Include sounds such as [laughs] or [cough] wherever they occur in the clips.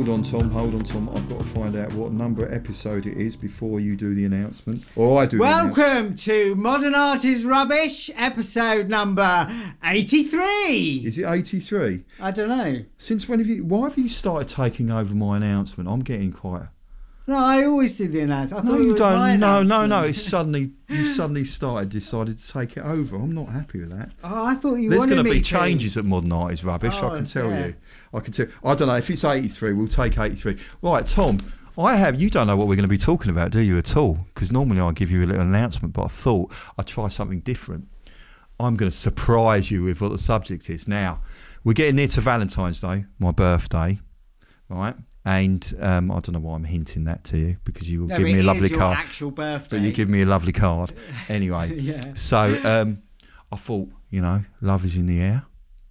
Hold on, Tom. Hold on, Tom. I've got to find out what number episode it is before you do the announcement, or I do. the. Welcome to Modern Art is Rubbish, episode number 83. Is it eighty-three? I don't know. Since when have you? Why have you started taking over my announcement? I'm getting quite. No, I always did the announcement. I No, you don't. No, no, no. It's suddenly you suddenly started decided to take it over. I'm not happy with that. Oh, I thought you There's going to be changes at Modern Art is rubbish. Oh, I can tell yeah. you. I can tell. I don't know if it's 83. We'll take 83. Right, Tom. I have. You don't know what we're going to be talking about, do you at all? Because normally I give you a little announcement, but I thought I'd try something different. I'm going to surprise you with what the subject is. Now, we're getting near to Valentine's Day, my birthday, right? And um, I don't know why I'm hinting that to you because you will No, give me a lovely your card. actual birthday. But you give me a lovely card [laughs] anyway. Yeah. So um, I thought, you know, love is in the air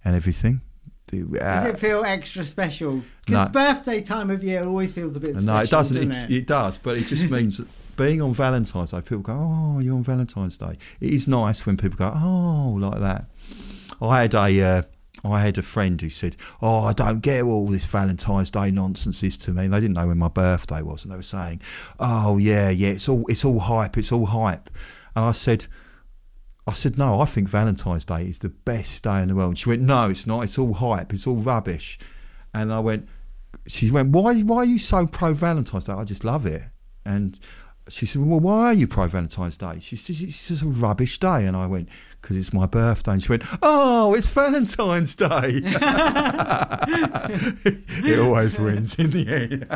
and everything. Does uh, it feel extra special? Because No. birthday time of year always feels a bit special. no, it doesn't. doesn't It, it? it does, but it just [laughs] means that being on Valentine's Day, people go, "Oh, you're on Valentine's Day." It is nice when people go, "Oh," like that. I had a, uh, I had a friend who said, "Oh, I don't get all this Valentine's Day nonsense is to me." They didn't know when my birthday was, and they were saying, "Oh, yeah, yeah, it's all, it's all hype, it's all hype." And I said, I said, no, I think Valentine's Day is the best day in the world. And she went, no, it's not. It's all hype. It's all rubbish. And I went, she went, why, why are you so pro Valentine's Day? I just love it. And she said, well, why are you pro Valentine's Day? She said, it's just a rubbish day. And I went, because it's my birthday. And she went, oh, it's Valentine's Day. [laughs] it always wins in the end.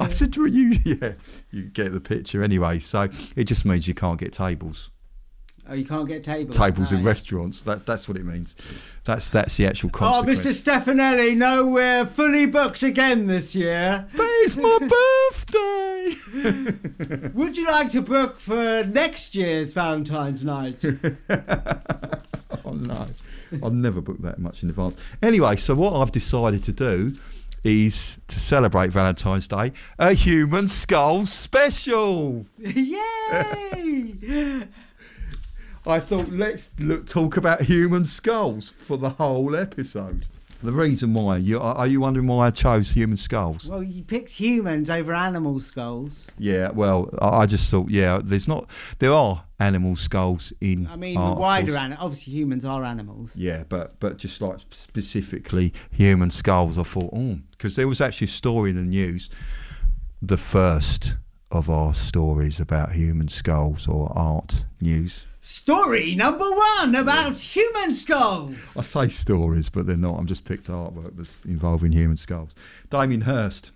I said, well, you, yeah, you get the picture anyway. So it just means you can't get tables Oh, you can't get tables. tables in restaurants. That that's what it means. That's that's the actual Oh. Mr. Stefanelli, no, we're fully booked again this year. But it's my birthday. [laughs] Would you like to book for next year's Valentine's night? [laughs] oh nice. I've never booked that much in advance. Anyway, so what I've decided to do is to celebrate Valentine's Day a human skull special. [laughs] Yay! I thought let's look, talk about human skulls for the whole episode. The reason why you are are you wondering why I chose human skulls? well, you picked humans over animal skulls. Yeah, well, I I just thought, yeah, there's not, there are animal skulls in. I mean, art, the of wider course. Obviously, humans are animals. Yeah, but but just like specifically human skulls, I thought, oh, because there was actually a story in the news, the first of our stories about human skulls or art news. Story number one about human skulls. I say stories, but they're not. I'm just picked artwork that's involving human skulls. Damien Hirst.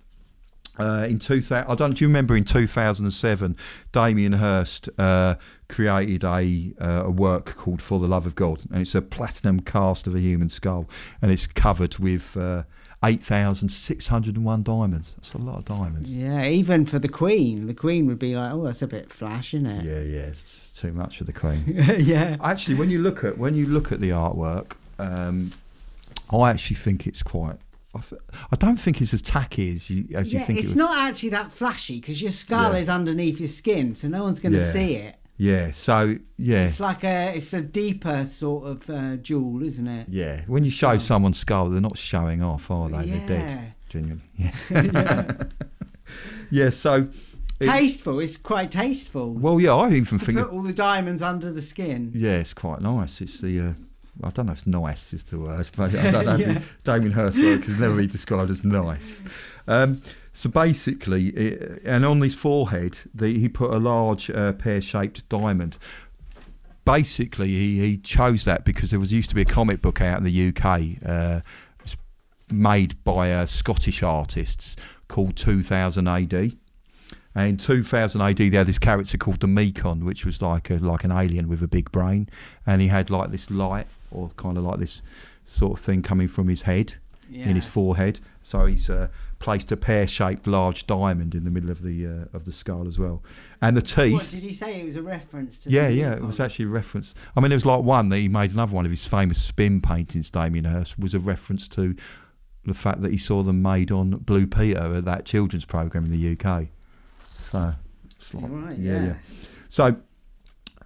Uh, in 2000, I don't. Do you remember in 2007, Damien Hirst uh, created a uh, a work called For the Love of God, and it's a platinum cast of a human skull, and it's covered with uh, 8,601 diamonds. That's a lot of diamonds. Yeah, even for the Queen, the Queen would be like, "Oh, that's a bit flash, isn't it?" Yeah, yeah, too much for the Queen. [laughs] yeah. actually, when you look at when you look at the artwork, um, I actually think it's quite. I, th- I don't think it's as tacky as you as you think. it's it would. not actually that flashy because your skull Yeah. is underneath your skin, so no one's going to Yeah. see it. Yeah. So yeah, It's like a, it's a deeper sort of uh, jewel, isn't it? yeah. When you show someone's skull, they're not showing off, are they? They're Yeah. dead. Genuinely. [laughs] [laughs] Yeah. yeah. So. Tasteful. It's quite tasteful. well, yeah. I even to think. put all the diamonds under the skin. Yeah, it's quite nice. It's the. Uh, I don't know if nice is the word, but I don't know [laughs] Yeah. if Damien Hirst's work has never been described as nice. Um, so basically, it, and on his forehead, the, he put a large uh, pear-shaped diamond. Basically, he, he chose that because there was used to be a comic book out in the UK, uh, made by uh, Scottish artists called 2000 AD. And in 2000 AD, they had this character called the Mekon, which was like a, like an alien with a big brain, and he had like this light or kind of like this sort of thing coming from his head Yeah. in his forehead. So he's uh, placed a pear-shaped large diamond in the middle of the uh, of the skull as well, and the teeth. What did he say? It was a reference to. Yeah, yeah, it was actually a reference. I mean, there was like one that he made another one of his famous spin paintings, Damien Hirst, was a reference to the fact that he saw them made on Blue Peter at that children's program in the UK. So, like, Right, yeah, yeah. yeah. So,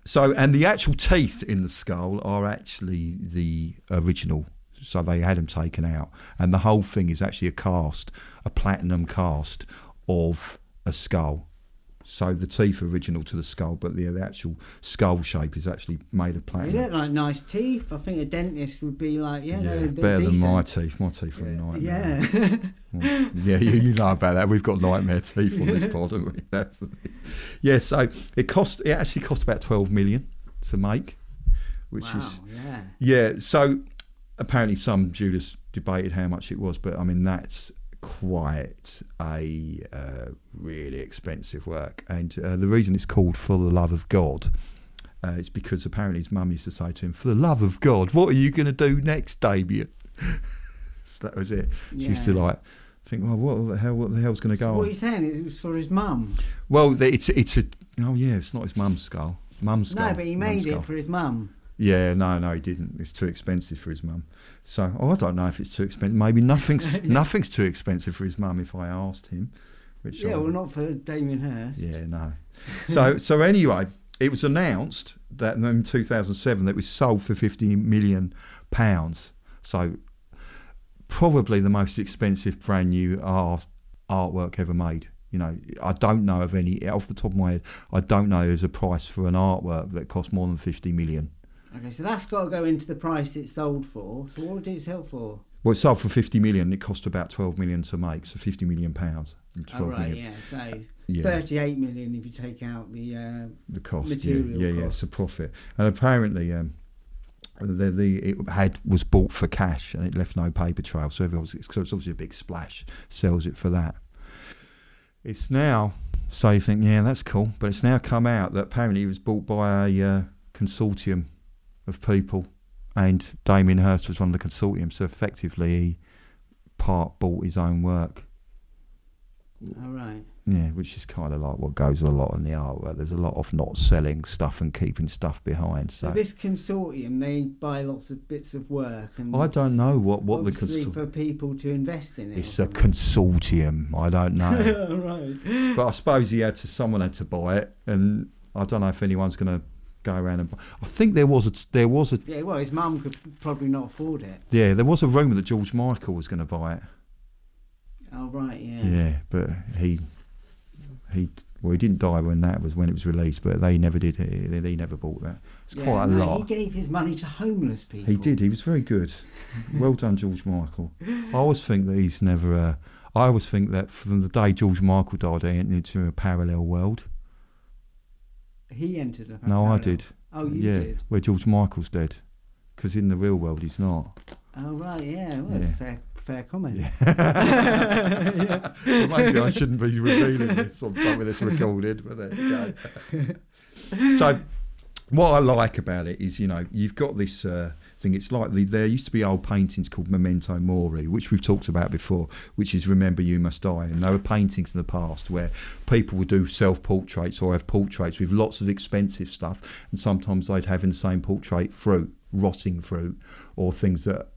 so, and the actual teeth in the skull are actually the original so they had them taken out, and the whole thing is actually a cast, a platinum cast of a skull. So the teeth are original to the skull, but the, the actual skull shape is actually made of They platinum. look like nice teeth. I think a dentist would be like, yeah, Yeah, no, they're better than my teeth. My teeth are a nightmare. Yeah. Well, yeah, you, you know about that. We've got nightmare teeth on this [laughs] pod, haven't we? [laughs] That's the thing. Yeah, so it cost. It actually cost about twelve million to make, which wow, is yeah. yeah. So apparently, some Judas debated how much it was, but I mean that's quite a uh, really expensive work. And uh, the reason it's called "For the Love of God." Uh, is because apparently his mum used to say to him, "For the love of God, what are you going to do next, Damien?" [laughs] so that was it. She used to like think, "Well, what the hell? What the hell's going to So go what on?" are you saying? It was for his mum. Well, it's it's a oh yeah, it's not his mum's skull. Mum's skull. No, but he made it for his mum. Yeah, no, no, he didn't. It's too expensive for his mum. So, oh, I don't know if it's too expensive. Maybe nothing's [laughs] nothing's too expensive for his mum. If I asked him, which Yeah, I, well, not for Damien Hirst. yeah, no. So, [laughs] so anyway, it was announced that in 2007 that it was sold for 50 million pounds. So, probably the most expensive brand new art artwork ever made. You know, I don't know of any off the top of my head. I don't know there's a price for an artwork that costs more than 50 million. Okay, so that's got to go into the price it's sold for. So what did it sell for? Well, it sold for 50 million. It cost about 12 million to make, so 50 million pounds. Oh, right, million. yeah. So Yeah. 38 million if you take out the. Uh, the cost. material yeah, yeah, yeah, it's a profit. And apparently, um, the the it had was bought for cash and it left no paper trail. So it's, it's obviously a big splash. Sells it for that. It's now so you think yeah that's cool, but it's now come out that apparently it was bought by a uh, consortium of people, and Damien Hirst was one of the consortium. So effectively, he part bought his own work. all right. Yeah, which is kind of like what goes a lot in the art artwork. There's a lot of not selling stuff and keeping stuff behind. So So, this consortium, they buy lots of bits of work, and I don't know what what the obviously consor- for people to invest in it. It's a consortium. I don't know, [laughs] right. but I suppose he had to. Someone had to buy it, and I don't know if anyone's going to go around and. Buy. I think there was a there was a Yeah, well, his mum could probably not afford it. yeah there was a rumour that George Michael was going to buy it. Oh right, yeah. Yeah, but he he well he didn't die when that was when it was released, but they never did. They, they never bought that. It's Yeah, quite a no, lot. He gave his money to homeless people. He did. He was very good. well done, George Michael. I always think that he's never. Uh, I always think that from the day George Michael died, he entered into a parallel world. He entered a No, I did. Oh, you yeah, did. where George Michael's dead, because in the real world he's not. Oh right, yeah. Well, that's Yeah. a fair, fair comment. Yeah. [laughs] Well, maybe I shouldn't be revealing this on something that's recorded, but there you go. so, what I like about it is, you know, you've got this uh, thing. It's like the, there used to be old paintings called Memento Mori, which we've talked about before, which is Remember You Must Die. And there were paintings in the past where people would do self portraits or have portraits with lots of expensive stuff, and sometimes they'd have in the same portrait fruit, rotting fruit, or things that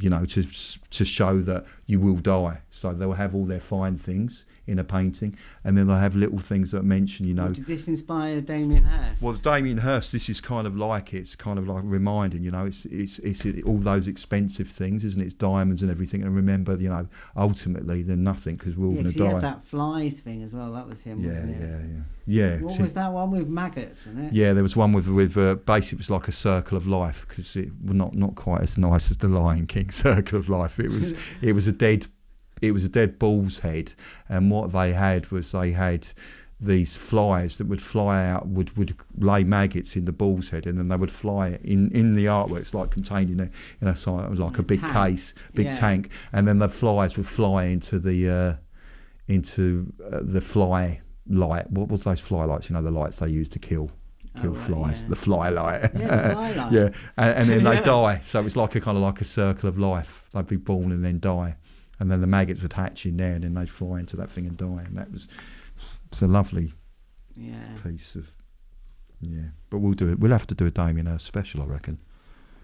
you know, to to show that you will die. So they'll have all their fine things in a painting, and then they'll have little things that mention, you know. Did this inspire Damien Hirst? Well, Damien Hirst, this is kind of like it. It's kind of like reminding, you know, it's it's it's all those expensive things, isn't it? It's diamonds and everything. And remember, you know, ultimately they're nothing because we're all yeah, going to die. had that flies thing as well. That was him, yeah, wasn't yeah, it? yeah, yeah. What was that one with maggots, wasn't it? Yeah, there was one with with uh, basically it was like a circle of life because it was not not quite as nice as the Lion King [laughs] circle of life. It was [laughs] it was a dead it was a dead bull's head, and what they had was they had these flies that would fly out would would lay maggots in the bull's head and then they would fly in in the artwork it's like contained in a in a like a big Tank. case big Yeah. tank and then the flies would fly into the uh into uh, the fly light what was those fly lights you know the lights they use to kill kill Oh, right, flies yeah. the fly light Yeah, the fly [laughs] light. yeah and, and then they [laughs] die so it's like a kind of like a circle of life they'd be born and then die and then the maggots would hatch in there and then they'd fly into that thing and die and that was it's a lovely Yeah. piece of yeah but we'll do it we'll have to do a Damien Hirst special I reckon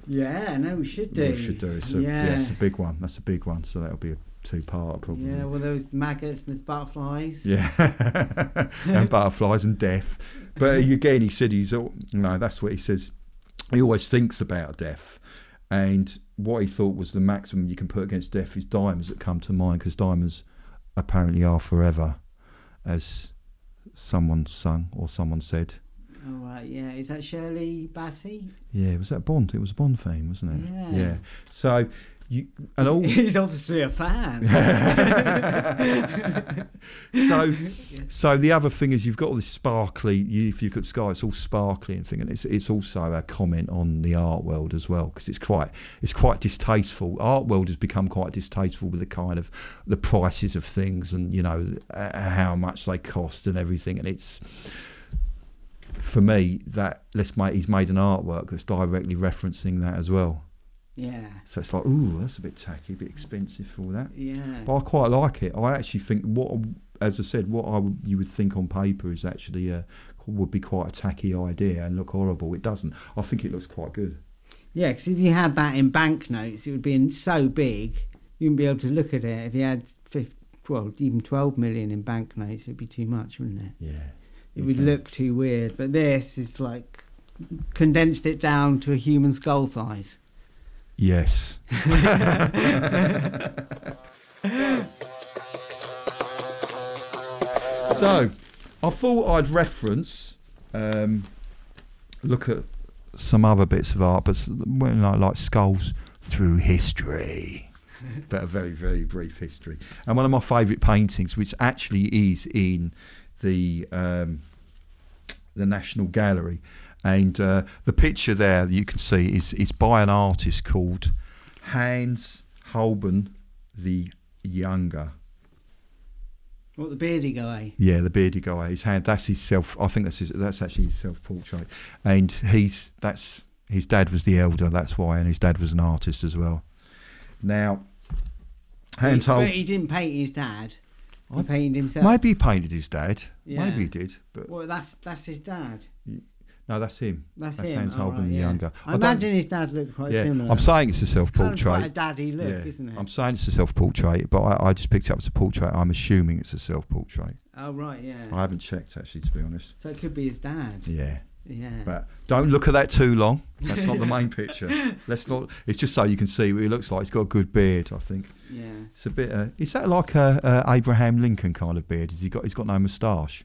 Yeah, no, we should do. we should do it so yeah. Yeah. it's a big one that's a big one so that'll be a two-part probably Yeah, well, those maggots and those butterflies. Yeah, [laughs] and butterflies and death. But [laughs] again, he said he's all, you know that's what he says. He always thinks about death, and what he thought was the maximum you can put against death is diamonds that come to mind because diamonds apparently are forever, as someone sung or someone said. Oh right, yeah. Is that Shirley Bassey? Yeah, was that Bond? It was a Bond theme, wasn't it? Yeah. Yeah. So you and all. [laughs] He's obviously a fan. [laughs] so, so the other thing is you've got all this sparkly. You, if you look at Sky, it's all sparkly and thing, and it's it's also a comment on the art world as well because it's quite it's quite distasteful. Art world has become quite distasteful with the kind of the prices of things and you know uh, how much they cost and everything, and it's for me that let's make he's made an artwork that's directly referencing that as well. Yeah. So it's like, ooh, that's a bit tacky, a bit expensive for all that. Yeah. But I quite like it. I actually think what, as I said, what I you would think on paper is actually uh, would be quite a tacky idea and look horrible. It doesn't. I think it looks quite good. Yeah, because if you had that in banknotes, it would be in so big you wouldn't be able to look at it. If you had, 50, well, even 12 million in banknotes, it'd be too much, wouldn't it? Yeah. It would look too weird. But this is like condensed it down to a human skull size. Yes. [laughs] so, I thought I'd reference, um, look at some other bits of art, but s- well, like, like skulls through history. [laughs] but a very, very brief history. And one of my favourite paintings, which actually is in the um, the National Gallery, and uh, the picture there that you can see is is by an artist called Hans Holbein the Younger. What, the beardy guy? Yeah, the beardy guy. His hand. That's his self. I think that's his. That's actually his self-portrait. And he's that's his dad was the elder. That's why, and his dad was an artist as well. Now, Hans He- but he didn't paint his dad. He I- painted himself. Maybe he painted his dad. Yeah. Maybe he did. But Well, that's that's his dad. No, that's him. That's, That's him. Hans oh, Holbein right, the yeah. Younger. I, I imagine his dad looked quite yeah, similar. I'm saying it's a Kind of self-portrait. quite a daddy look, yeah. isn't it? I'm saying it's a self-portrait, but I, I just picked it up as a portrait. I'm assuming it's a self-portrait. oh right, yeah. I haven't checked actually, to be honest. So it could be his dad. Yeah, Yeah. but don't look at that too long. That's not the [laughs] main picture. Let's not. It's just so you can see what he looks like. He's got a good beard, I think. yeah. It's a bit. Uh, is that like a, a Abraham Lincoln kind of beard? Has he got? He's got no moustache.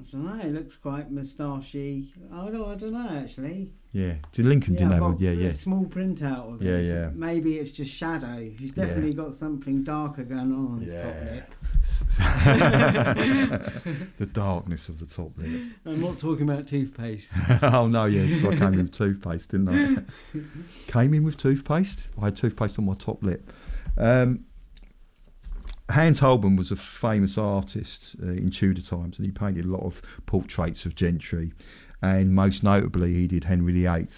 I don't know. It looks quite moustachy. Oh no, I don't know actually. Yeah. Did Lincoln yeah, didn't I've? A, got yeah, a yeah. small printout of Yeah, it. yeah. Maybe it's just shadow. He's Yeah. definitely got something darker going on on his top lip. [laughs] the darkness of the top lip. [laughs] I'm not talking about toothpaste. [laughs] oh no, yeah, because I came in with toothpaste, didn't I? came in with toothpaste. I had toothpaste on my top lip. Um, Hans Holbein was a famous artist uh, in Tudor times, and he painted a lot of portraits of gentry, and most notably, he did Henry VIII.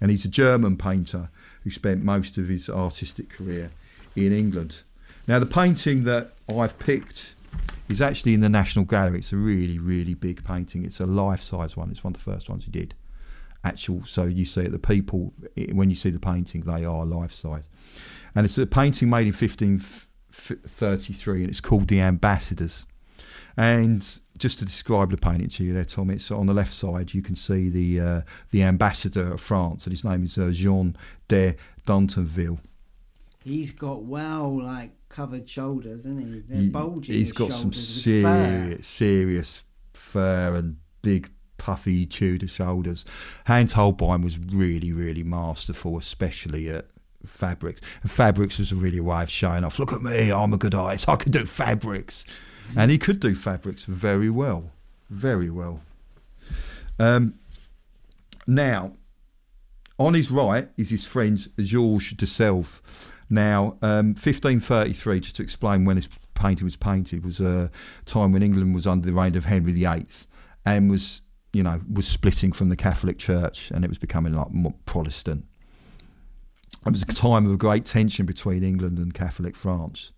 And he's a German painter who spent most of his artistic career in England. Now, the painting that I've picked is actually in the National Gallery. It's a really, really big painting. It's a life-size one. It's one of the first ones he did. Actual, so you see. The people when you see the painting, they are life-size, and it's a painting made in 1533, and it's called The Ambassadors. And just to describe the painting to you there, Tom, it's on the left side. You can see the uh, the ambassador of France, and his name is uh, Jean de Dinteville. He's got well like covered shoulders, isn't he? They're He- bulgy. He's got some with fur. serious, serious fur and big puffy Tudor shoulders. Hans Holbein was really, really masterful, especially at fabrics. And fabrics was really a way of showing off. Look at me, I'm a good artist. I can do fabrics, and he could do fabrics very well, very well. Um, now, on his right is his friend Georges de Selve. Now, um, 1533, just to explain when this painting was painted, was a time when England was under the reign of Henry VIII and was, you know, was splitting from the Catholic Church and it was becoming like more Protestant. It was a time of great tension between England and Catholic France.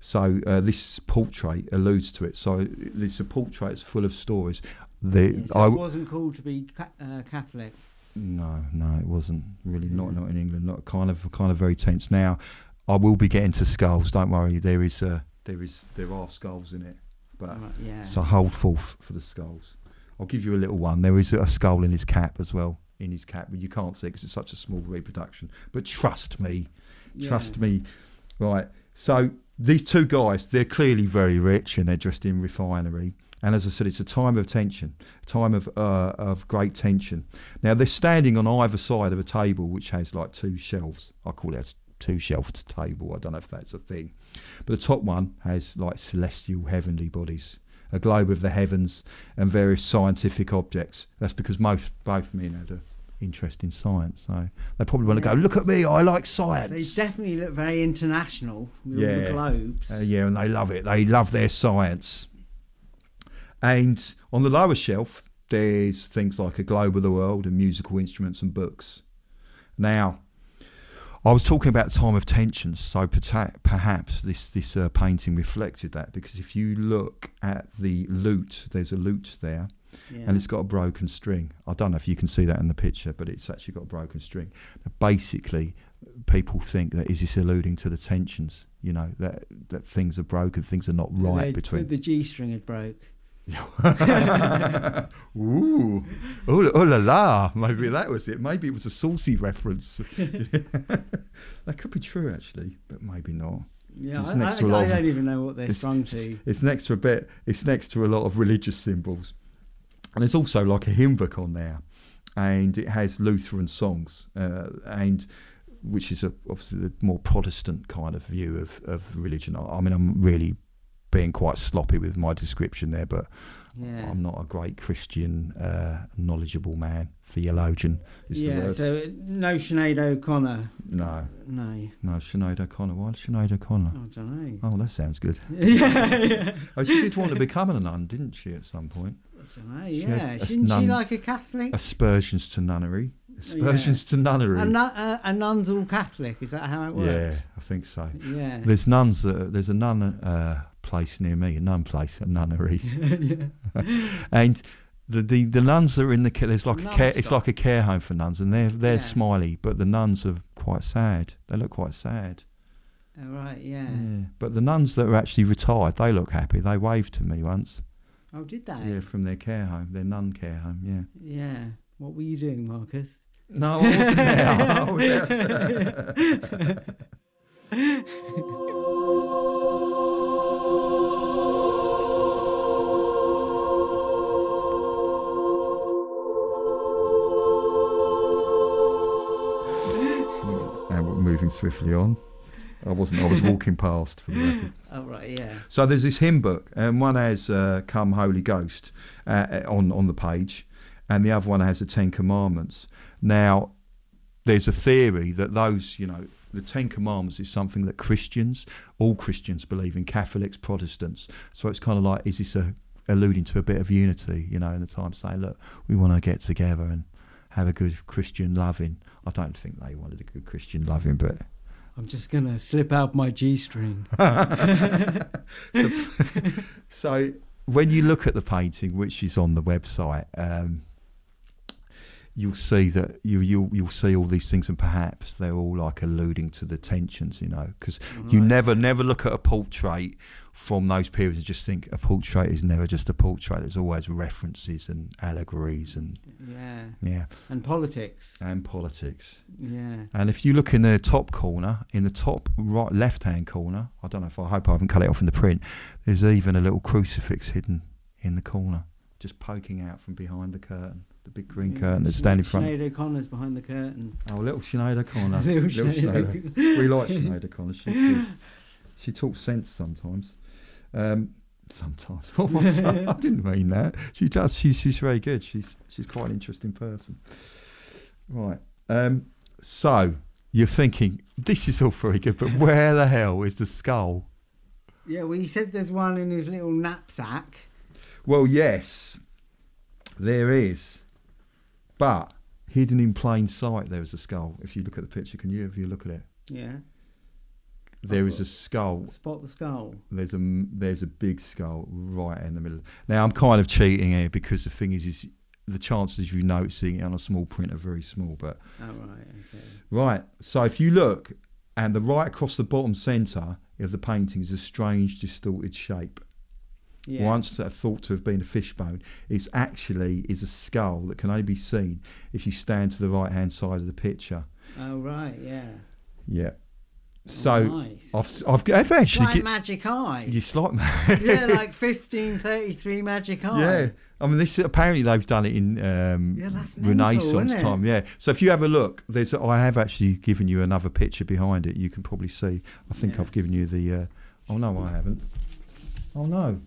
So uh, this portrait alludes to it. So this a portrait is full of stories. The, Yeah, so I, it wasn't called to be ca- uh, Catholic. no, no, it wasn't really not not in England. Not kind of kind of very tense. Now, I will be getting to skulls. Don't worry. There is uh, there is there are skulls in it, but Right, yeah. so hold forth for the skulls. I'll give you a little one. There is a skull in his cap as well. In his cap, but you can't see because it's such a small reproduction. But trust me, Yeah. trust me, right? So these two guys, they're clearly very rich and they're dressed in refinery. And as I said, it's a time of tension, a time of uh, of great tension. Now they're standing on either side of a table which has like two shelves. I call it a two shelved table. I don't know if that's a thing, but the top one has like celestial heavenly bodies, a globe of the heavens, and various scientific objects. That's because most both men had a interest in science, so they probably want to Yeah. go. Look at me, I like science. They definitely look very international with all Yeah. the globes. Uh, yeah, and they love it. They love their science. And on the lower shelf, there's things like a globe of the world and musical instruments and books. Now, I was talking about time of tension, so perhaps this this uh, painting reflected that because if you look at the lute, there's a lute there, yeah. and it's got a broken string. I don't know if you can see that in the picture, but it's actually got a broken string. Basically, people think that is this alluding to the tensions? You know that that things are broken, things are not right They- between. the G string had broke. [laughs] Ooh, oh, oh la la! Maybe that was it. Maybe it was a saucy reference. [laughs] [laughs] that could be true, actually, but maybe not. Yeah, I, I, to a lot I don't even know what they're strung to. It's next to a bit. It's next to a lot of religious symbols, and there's also like a hymn book on there, and it has Lutheran songs, uh, and which is a, obviously the more Protestant kind of view of of religion. I, I mean, I'm really being quite sloppy with my description there, but Yeah. I'm not a great Christian, uh, knowledgeable man, theologian. Is the yeah, word. so uh, no Sinead O'Connor. no, No, no, Sinead O'Connor. Why Sinead O'Connor? I don't know. Oh, that sounds good. yeah, [laughs] yeah. Oh, she did want to become a nun, didn't she, at some point? Know. Yeah, a isn't she like a Catholic? Aspersions to nunnery. Aspersions to nunnery. A, nu- uh, a nun's all Catholic. Is that how it works? yeah. I think so. Yeah. There's nuns that there's a nun uh, place near me, a nun place, a nunnery, [laughs] [laughs] and the, the the nuns that are in the there's like a Nun care, it's like a care home for nuns, and they're they're Yeah. smiley, but the nuns are quite sad. They look quite sad. Oh, right. Yeah. Yeah. But the nuns that are actually retired, they look happy. They waved to me once. Oh, did they? Yeah, from their care home, their nun care home. Yeah. Yeah. What were you doing, Marcus? No, I wasn't there. I was and we're moving swiftly on. I wasn't. I was walking past for the record. Oh, right. Yeah. So there's this hymn book, and one has uh, "Come Holy Ghost" uh, on on the page, and the other one has the Ten Commandments. Now, there's a theory that those, you know, the Ten Commandments is something that Christians, all Christians, believe in, Catholics, Protestants. So it's kind of like, is this a alluding to a bit of unity, you know, in the time saying, look, we want to get together and have a good Christian loving. I don't think they wanted a good Christian loving, but I'm just gonna slip out my G string. [laughs] [laughs] So when you look at the painting, which is on the website, um, you'll see that you you'll you'll see all these things, and perhaps they're all like alluding to the tensions, you know, because you never never look at a portrait from those periods and just think a portrait is never just a portrait. There's always references and allegories and Yeah. yeah, And politics. and politics. Yeah. And if you look in the top corner, in the top right left hand corner, I don't know if I hope I haven't cut it off in the print. There's even a little crucifix hidden in the corner, just poking out from behind the curtain, the big green Yeah, curtain that's standing in front. Sinead O'Connor's behind the curtain. Oh, little Sinead O'Connor. [laughs] Little little Sinead Sinead. We like Sinead O'Connor. She's good. [laughs] She talks sense sometimes. Um, sometimes. [laughs] What was that? I didn't mean that. She does. She's she's very good. She's she's quite an interesting person. Right. Um, so you're thinking this is all very good, but where the hell is the skull? Yeah, well, he said there's one in his little knapsack. Well, yes, there is, but hidden in plain sight, there is a skull. If you look at the picture, can you? If you look at it, Yeah. There is uh-huh. a skull Spot the skull. There's a there's a big skull right in the middle. Now I'm kind of cheating here because the thing is, is the chances of you noticing it on a small print are very small. But Oh, right. Okay. right, so if you look, and the right across the bottom centre of the painting is a strange distorted shape. Yeah. once thought to have been a fishbone, it's actually is a skull that can only be seen if you stand to the right hand side of the picture. Oh right, yeah. Yeah. So nice. I've, s- I've, I've actually like get, Magic Eye. it's [laughs] like yeah, [laughs] like fifteen thirty three Magic Eye. yeah. I mean, this apparently they've done it in um, Yeah, that's mental, Renaissance isn't it? time. Yeah. So if you have a look, there's I have actually given you another picture behind it. You can probably see. I think Yeah. I've given you the. Uh, oh no, I haven't. Oh no,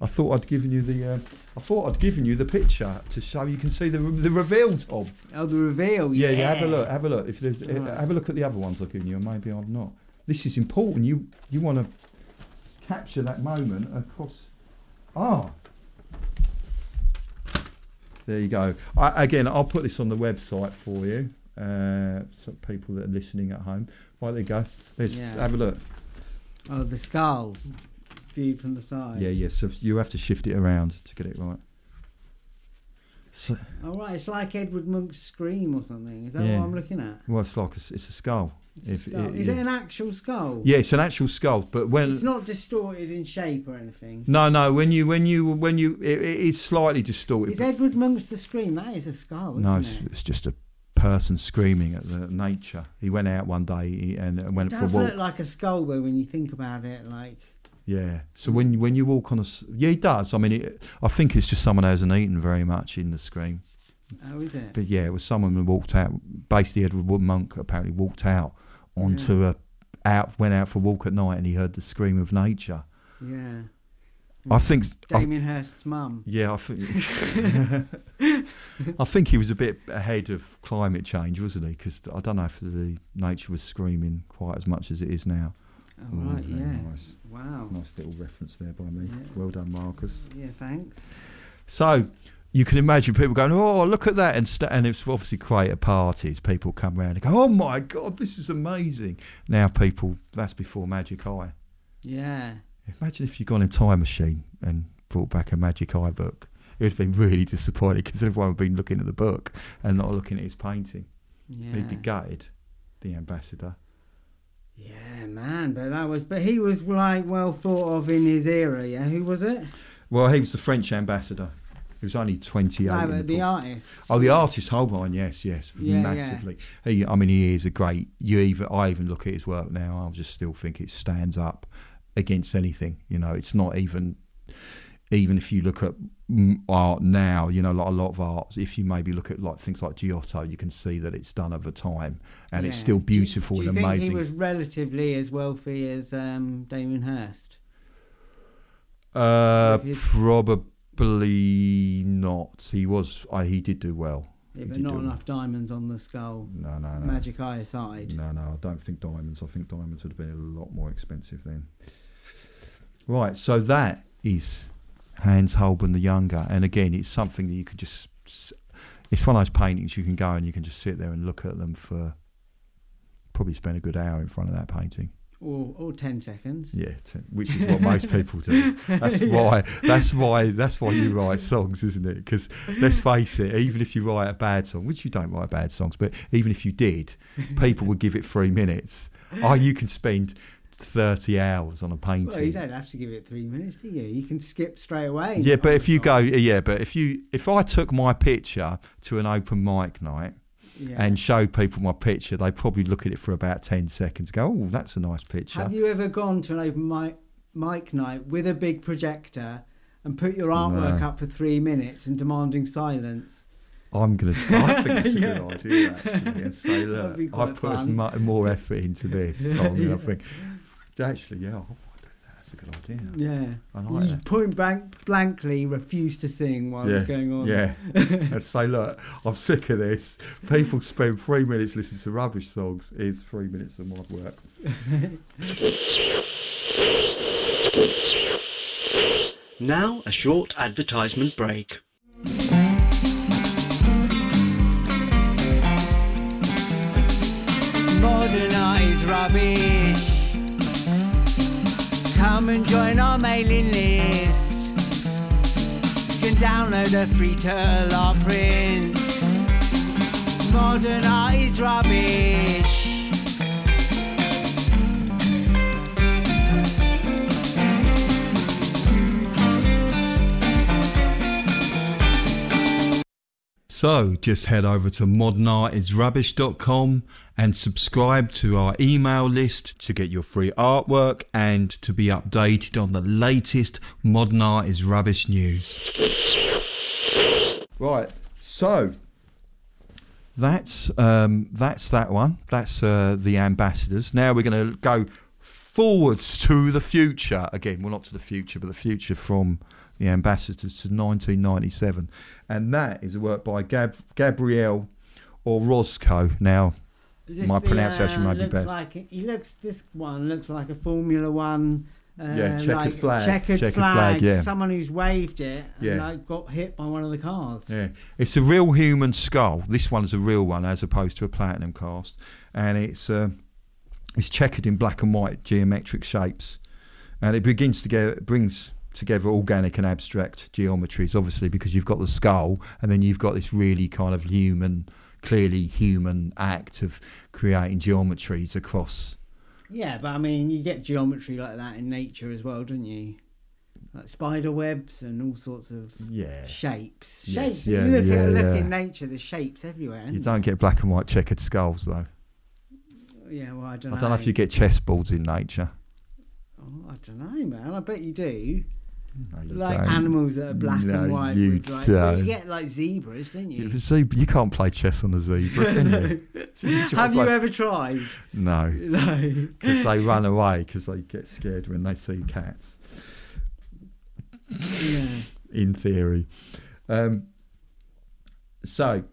I thought I'd given you the. Uh, I thought I'd given you the picture to show you can see the the reveal top. Oh, the reveal. Yeah, Yeah, yeah. Have a look. Have a look. If there's, uh, Right. have a look at the other ones I've given you, and maybe I've not. This is important. You you want to capture that moment across. Ah. There you go. I, again, I'll put this on the website for you. Uh, so people that are listening at home. Right, there you go. Let's Yeah. have a look. Oh, the skull viewed from the side. Yeah, yeah. So you have to shift it around to get it right. So, Oh right, it's like Edward Munch's Scream or something. Is that Yeah. what I'm looking at? well, it's like a, it's a skull. It's a skull. it- Is yeah. it an actual skull? Yeah, it's an actual skull, but when It's not distorted in shape or anything. No, no. When you, when you, when you, it, it is slightly distorted. Is Edward Munch's The Scream? That is a skull, no, isn't it's, it? it's just a person screaming at the nature. He went out one day and and went it for a does walk. look like a skull though when you think about it. Like yeah. So when when you walk on a, yeah, he does. I mean, it, I think it's just someone who hasn't eaten very much in the scream. oh, is it? But yeah, it was someone who walked out. Basically, Edward Wood Munch apparently walked out onto a out went out for a walk at night and he heard the scream of nature. Yeah. I think I, Damien Hirst's mum. Yeah, I think [laughs] [laughs] I think he was a bit ahead of climate change, wasn't he? Because I don't know if the nature was screaming quite as much as it is now. Oh, right, yeah. Nice. Wow. Nice little reference there by me. Yeah. Well done, Marcus. Yeah, thanks. So you can imagine people going, "Oh, look at that!" and st- and it's obviously great at parties. People come round and go, "Oh my god, this is amazing!" Now people, that's before Magic Eye. Yeah. Imagine if you'd gone in time machine and brought back a Magic Eye book. It would have been really [laughs] disappointing because everyone would have been looking at the book and not looking at his painting. Yeah. He'd be gutted, the ambassador. Yeah, man. But that was. But he was like well thought of in his era. Yeah. Who was it? Well, he was the French ambassador. He was only 28. No, but the uh, the artist. Oh, the artist Holbein, yes, yes, Yeah, yeah. massively. He, I mean, he is a great. You even, I even look at his work now. I just still think it stands up against anything. You know, it's not even, even if you look at art now. You know, like a lot of art. If you maybe look at like things like Giotto, you can see that it's done over time, and it's Yeah. still Do you- beautiful do you and think amazing. He was relatively as wealthy as um, Damien Hirst. uh, his- probably not. He was. I, he did do well. Yeah, He but not do well. enough diamonds on the skull. No, no, no. Magic eye aside. No, no, I don't think diamonds. I think diamonds would have been a lot more expensive then. Right, so that is Hans Holbein the Younger, and again, it's something that you could just, it's one of those paintings you can go and you can just sit there and look at them for. Probably spend a good hour in front of that painting. Or, or 10 seconds. Yeah, t- which is what most people do. [laughs] That's Yeah. why. That's why. That's why you write songs, isn't it? Because let's face it, even if you write a bad song, which you don't write bad songs, but even if you did, people would give it three minutes. Oh, you can spend thirty hours on a painting. Well, you don't have to give it three minutes, do you? You can skip straight away. yeah, but if you go, yeah, but if you, if I took my picture to an open mic night Yeah. and showed people my picture, they'd probably look at it for about ten seconds. And go, oh, that's a nice picture. Have you ever gone to an open mic, mic night with a big projector and put your artwork No. up for three minutes and demanding silence? I'm gonna. I think it's a Yeah. [laughs] good idea actually, and say, look, I've put as fun. much more effort into this [laughs] I Yeah. Think actually, yeah, I'll do that. That's a good idea. Yeah. I like you that. point blank, blankly refuse to sing while Yeah, it's going on. Yeah, [laughs] and say, look, I'm sick of this. People spend three minutes listening to rubbish songs. Here's three minutes of my work. [laughs] Now, a short advertisement break. Modern art is rubbish. Come and join our mailing list. You can download a free turtle print. Modern art is rubbish. So just head over to modernartisrubbish.com and subscribe to our email list to get your free artwork and to be updated on the latest Modern Art is Rubbish news. Right, so that's um, that's that one. That's uh, the ambassadors. Now we're going to go forwards to the future again. Well, not to the future, but the future from the ambassadors to 1997, and that is a work by Gab- or Orozco. Now, Is My the, pronunciation uh, might be bad. Like, he looks. This one looks like a Formula One. Uh, Yeah, checkered like flag, Checkered, checkered flag. flag, yeah. Someone who's waved it and Yeah. like got hit by one of the cars. Yeah, it's a real human skull. This one is a real one, as opposed to a platinum cast, and it's uh, it's checkered in black and white geometric shapes, and it begins to get it brings together organic and abstract geometries. Obviously, because you've got the skull, and then you've got this really kind of human, clearly human act of creating geometries across. Yeah, but I mean, you get geometry like that in nature as well, don't you? Like spider webs and all sorts of Yeah, shapes. Yes, Shapes. yeah, you look, yeah, at, look yeah. in nature, there's shapes everywhere. you don't get black and white checkered skulls though. Yeah, well, I don't I know. don't know if you get chessboards in nature. Oh, I don't know, man. I bet you do. No, like don't. animals that are black No, and white. you with like, well, you get like zebras, don't you? A zebra, you can't play chess on a zebra, can you? [laughs] So you Have you ever tried? No, [laughs] No. because they run away because they get scared when they see cats. yeah. In theory, um, so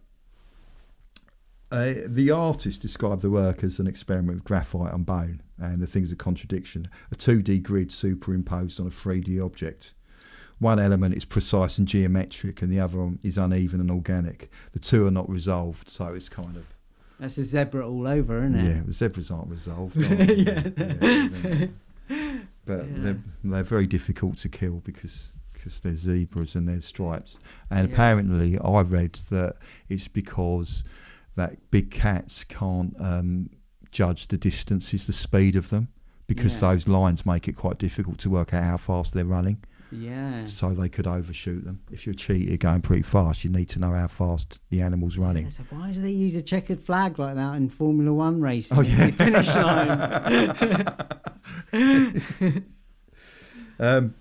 uh, the artist described the work as an experiment with graphite and bone, and the thing's a contradiction. A 2D grid superimposed on a 3D object. One element is precise and geometric, and the other one is uneven and organic. The two are not resolved, so it's kind of That's a zebra all over, isn't it? Yeah, the zebras aren't resolved. [laughs] are they? Yeah. yeah. But Yeah. they're, they're very difficult to kill because because they're zebras and they're stripes. And Yeah. apparently, I read that it's because that big cats can't um, judge the distances, the speed of them, because Yeah. those lines make it quite difficult to work out how fast they're running. Yeah. So they could overshoot them. If you're a cheetah going pretty fast, you need to know how fast the animal's running. Yeah, so why do they use a checkered flag like that in Formula One racing? Oh, yeah. the finish [laughs] line. [laughs] Um,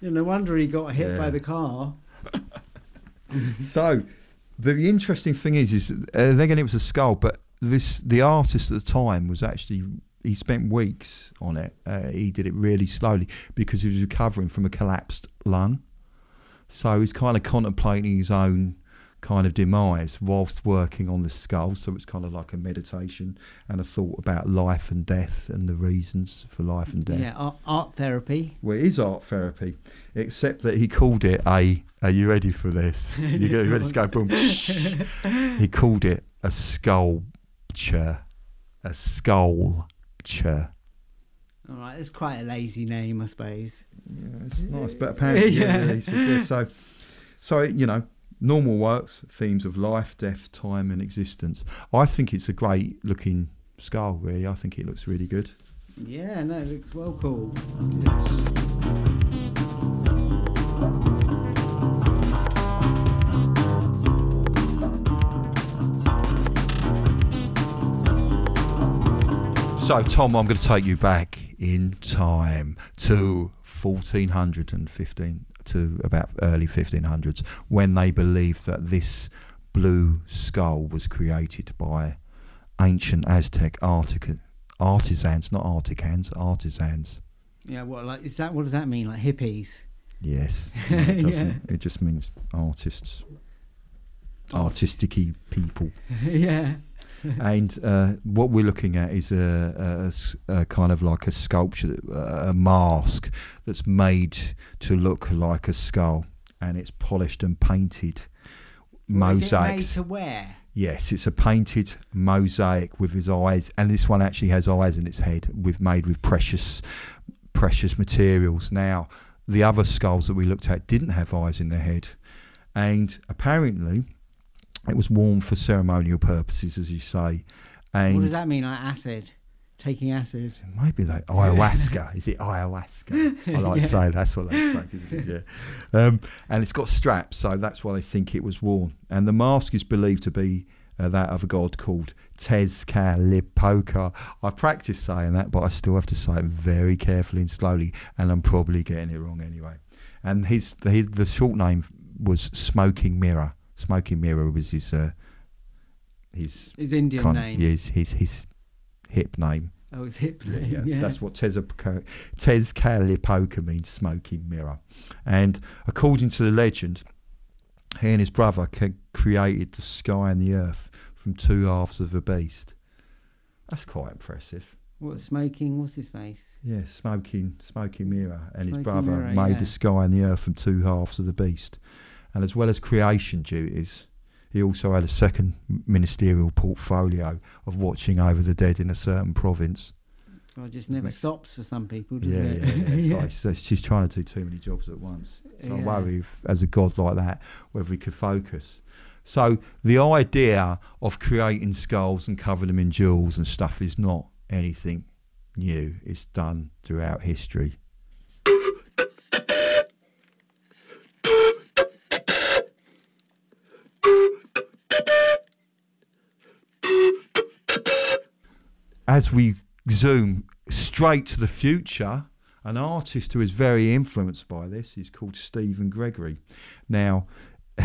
Yeah, no wonder he got hit Yeah. by the car. [laughs] so the interesting thing is, is uh, they're going it was a skull, but this the artist at the time was actually he spent weeks on it. Uh, he did it really slowly because he was recovering from a collapsed lung. So he's kind of contemplating his own kind of demise whilst working on the skull. So it's kind of like a meditation and a thought about life and death and the reasons for life and death. Yeah, art, art therapy. Well, it is art therapy, except that he called it a. Are you ready for this? [laughs] You ready to go boom? [laughs] he called it a sculpture, a sculpture. All right, it's quite a lazy name, I suppose. Yeah, it's nice, but [laughs] apparently, yeah, Yeah. he said, yeah, so, so you know, normal works, themes of life, death, time, and existence. I think it's a great looking skull. Really, I think it looks really good. Yeah, no, it looks well cool. So, Tom, I'm going to take you back in time to 1415 to about early 1500s when they believed that this blue skull was created by ancient Aztec artic- artisans, not artisans, artisans. Yeah, what like is that? What does that mean? Like hippies? Yes, [laughs] no, it, Yeah. it just means artists, artistic people. [laughs] yeah. [laughs] and uh, what we're looking at is a kind of like a sculpture, a mask that's made to look like a skull, and it's polished and painted What is it made mosaics. to wear? Yes, it's a painted mosaic with his eyes, and this one actually has eyes in its head, We've made with precious, precious materials. Now, the other skulls that we looked at didn't have eyes in their head, and apparently, it was worn for ceremonial purposes, as you say. And what does that mean? Like acid? taking acid. It might be like ayahuasca. Is it ayahuasca? I [laughs] like Yeah. saying that's what they say, isn't it? Yeah. Um, and it's got straps, so that's why they think it was worn. And the mask is believed to be uh, that of a god called Tezcatlipoca. I practice saying that, but I still have to say it very carefully and slowly, and I'm probably getting it wrong anyway. And his his, the short name was Smoking Mirror. Smoking Mirror was his uh, his His Indian kind name. his his his hip name. Oh, his hip name. yeah, Yeah, that's what Tezcatlipoca means, smoking mirror. And according to the legend, he and his brother c- created the sky and the earth from two halves of a beast. That's quite impressive. What smoking? What's his face? Yeah, smoking, smoking mirror, and his brother Mirror, made yeah. the sky and the earth from two halves of the beast. And as well as creation duties, he also had a second ministerial portfolio of watching over the dead in a certain province. God, it just never Makes- stops for some people, does Yeah, it? yeah, yeah. It's [laughs] like she's- she's trying to do too many jobs at once. So I worry if, as a god like that, whether he could focus. So the idea of creating skulls and covering them in jewels and stuff is not anything new. It's done throughout history. As we zoom straight to the future, an artist who is very influenced by this is called Stephen Gregory. Now,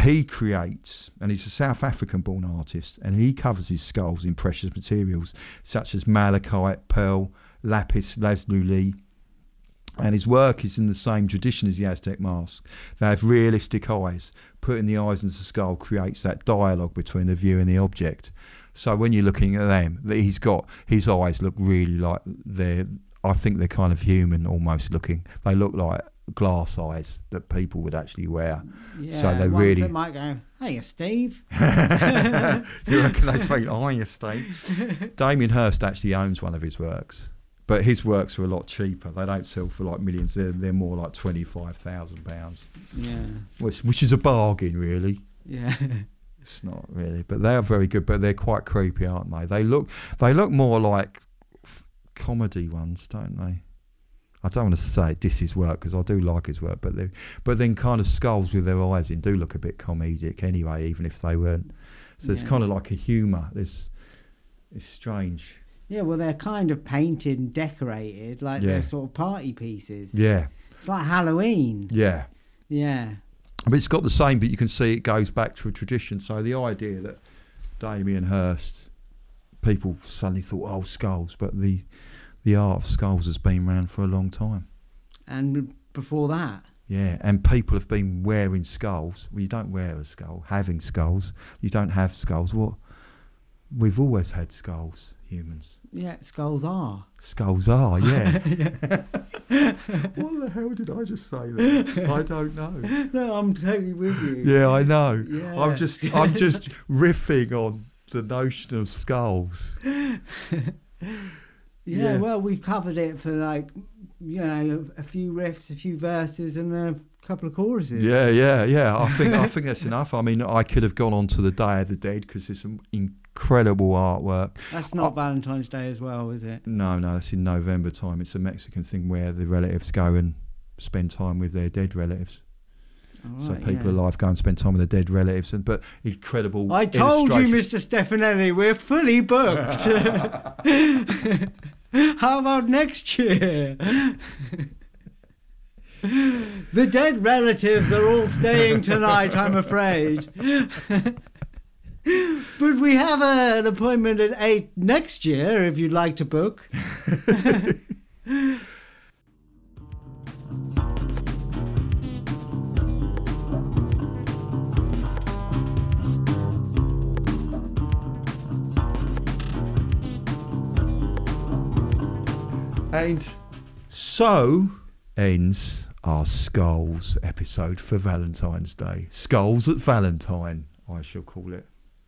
he creates, and he's a South African born artist, and he covers his skulls in precious materials such as malachite, pearl, lapis lazuli, and his work is in the same tradition as the Aztec mask. They have realistic eyes. Putting the eyes into the skull creates that dialogue between the viewer and the object. So when you're looking at them, he's got his eyes look really like they're. I think they're kind of human, almost looking. They look like glass eyes that people would actually wear. Yeah, So they really- that might go, "Hey, Steve." [laughs] [laughs] you reckon they speak iron Steve? Damien Hirst actually owns one of his works, but his works are a lot cheaper. They don't sell for like millions. They're, they're more like twenty five thousand pounds, Yeah, which which is a bargain, really. yeah. [laughs] It's not really, but they are very good. But they're quite creepy, aren't they? They look they look more like f- comedy ones, don't they? I don't want to say this is work because I do like his work, but they but then kind of skulls with their eyes in do look a bit comedic anyway, even if they weren't. So it's kind of like a humour. There's it's strange. Yeah, well, they're kind of painted and decorated like Yeah. they're sort of party pieces. Yeah, It's like Halloween. yeah. Yeah. But it's got the same, but you can see it goes back to a tradition. So the idea that Damien Hirst, people suddenly thought, oh, skulls, but the the art of skulls has been around for a long time. And before that, Yeah, and people have been wearing skulls. Well, you don't wear a skull, having skulls. You don't have skulls. What? We've always had skulls, humans. yeah, skulls are. Skulls are, yeah. [laughs] [laughs] what the hell did I just say there? I don't know. [laughs] No, I'm totally with you. Yeah, I know. Yeah. I'm just I'm just riffing on the notion of skulls. Yeah, Yeah. well, we've covered it for like, you know, a few riffs, a few verses, and a couple of choruses. Yeah, yeah, yeah. I think I think that's enough. I mean, I could have gone on to the Day of the Dead because there's some incredible artwork. That's not Valentine's Day as well, is it? No, no, that's in November time. It's a Mexican thing where the relatives go and spend time with their dead relatives. All so people yeah. alive go and spend time with their dead relatives. And but incredible. I told you, Mr. Stefanelli, we're fully booked. [laughs] How about next year? [laughs] the dead relatives are all staying tonight, I'm afraid. [laughs] but we have a, an appointment at 8 next year if you'd like to book. [laughs] And so ends our Skulls episode for Valentine's Day. Skulls at Valentine, I shall call it.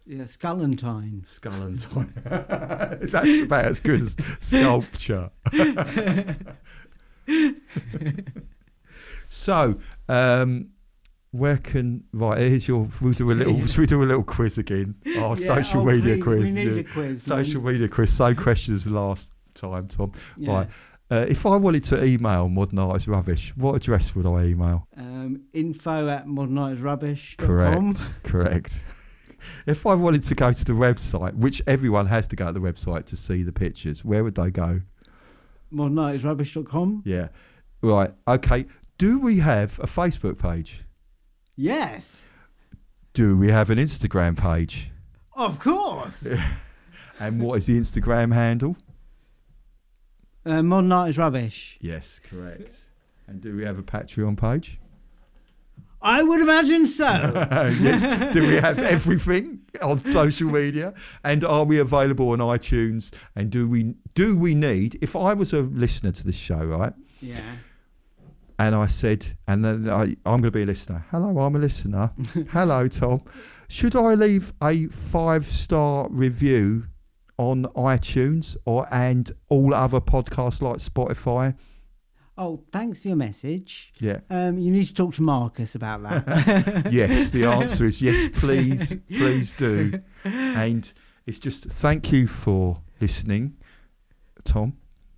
Yeah, Skullantine. Skullantine. [laughs] That's about as good as sculpture. [laughs] so, um, where can right? Here's your. We'll do a little. [laughs] should we do a little quiz again? Our Yeah, social oh, media please, quiz. We need yeah. a quiz. Social man. media quiz. Same questions last time, Tom. Yeah. Right. Uh, if I wanted to email Modern Art is Rubbish, what address would I email? Um, info at modernartisrubbish. Correct. Correct. If I wanted to go to the website, which everyone has to go to the website to see the pictures, where would they go? Modernartisrubbish.com. Yeah. Right. Okay. Do we have a Facebook page? Yes. Do we have an Instagram page? Of course. [laughs] And what is the Instagram handle? uh, Modern Art is Rubbish. Yes, correct. And do we have a Patreon page? I would imagine so. [laughs] yes. Do we have everything on social media? And are we available on iTunes? And do we do we need? If I was a listener to this show, right, yeah. and I said, and then I, I'm going to be a listener. Hello, I'm a listener. [laughs] Hello, Tom. Should I leave a five star review on iTunes or and all other podcasts like Spotify? Oh, thanks for your message. Yeah. Um, you need to talk to Marcus about that. [laughs] yes, the [laughs] answer is yes, please, please do. [laughs] And it's just thank you for listening, Tom.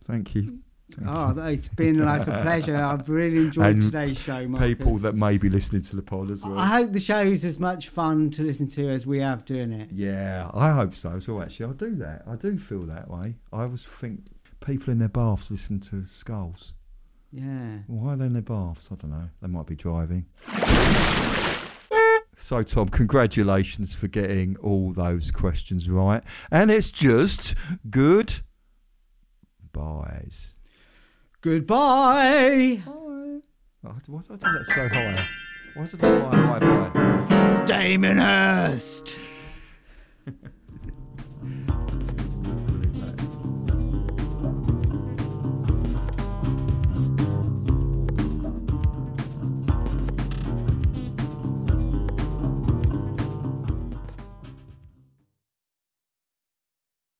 Thank you. Thank oh, it's been like a pleasure. I've really enjoyed And today's show, Marcus. People that may be listening to the pod as well. I hope the show is as much fun to listen to as we have doing it. yeah, I hope so as well. Actually, I do that. I do feel that way. I always think people in their baths listen to skulls. Yeah. Why are they in their baths? I don't know. They might be driving. So, Tom, congratulations for getting all those questions right. And it's just good buys. Goodbye. Bye. Oh, why did I do that so high? Why did I do that high, high, bye? Damien Hirst. [laughs]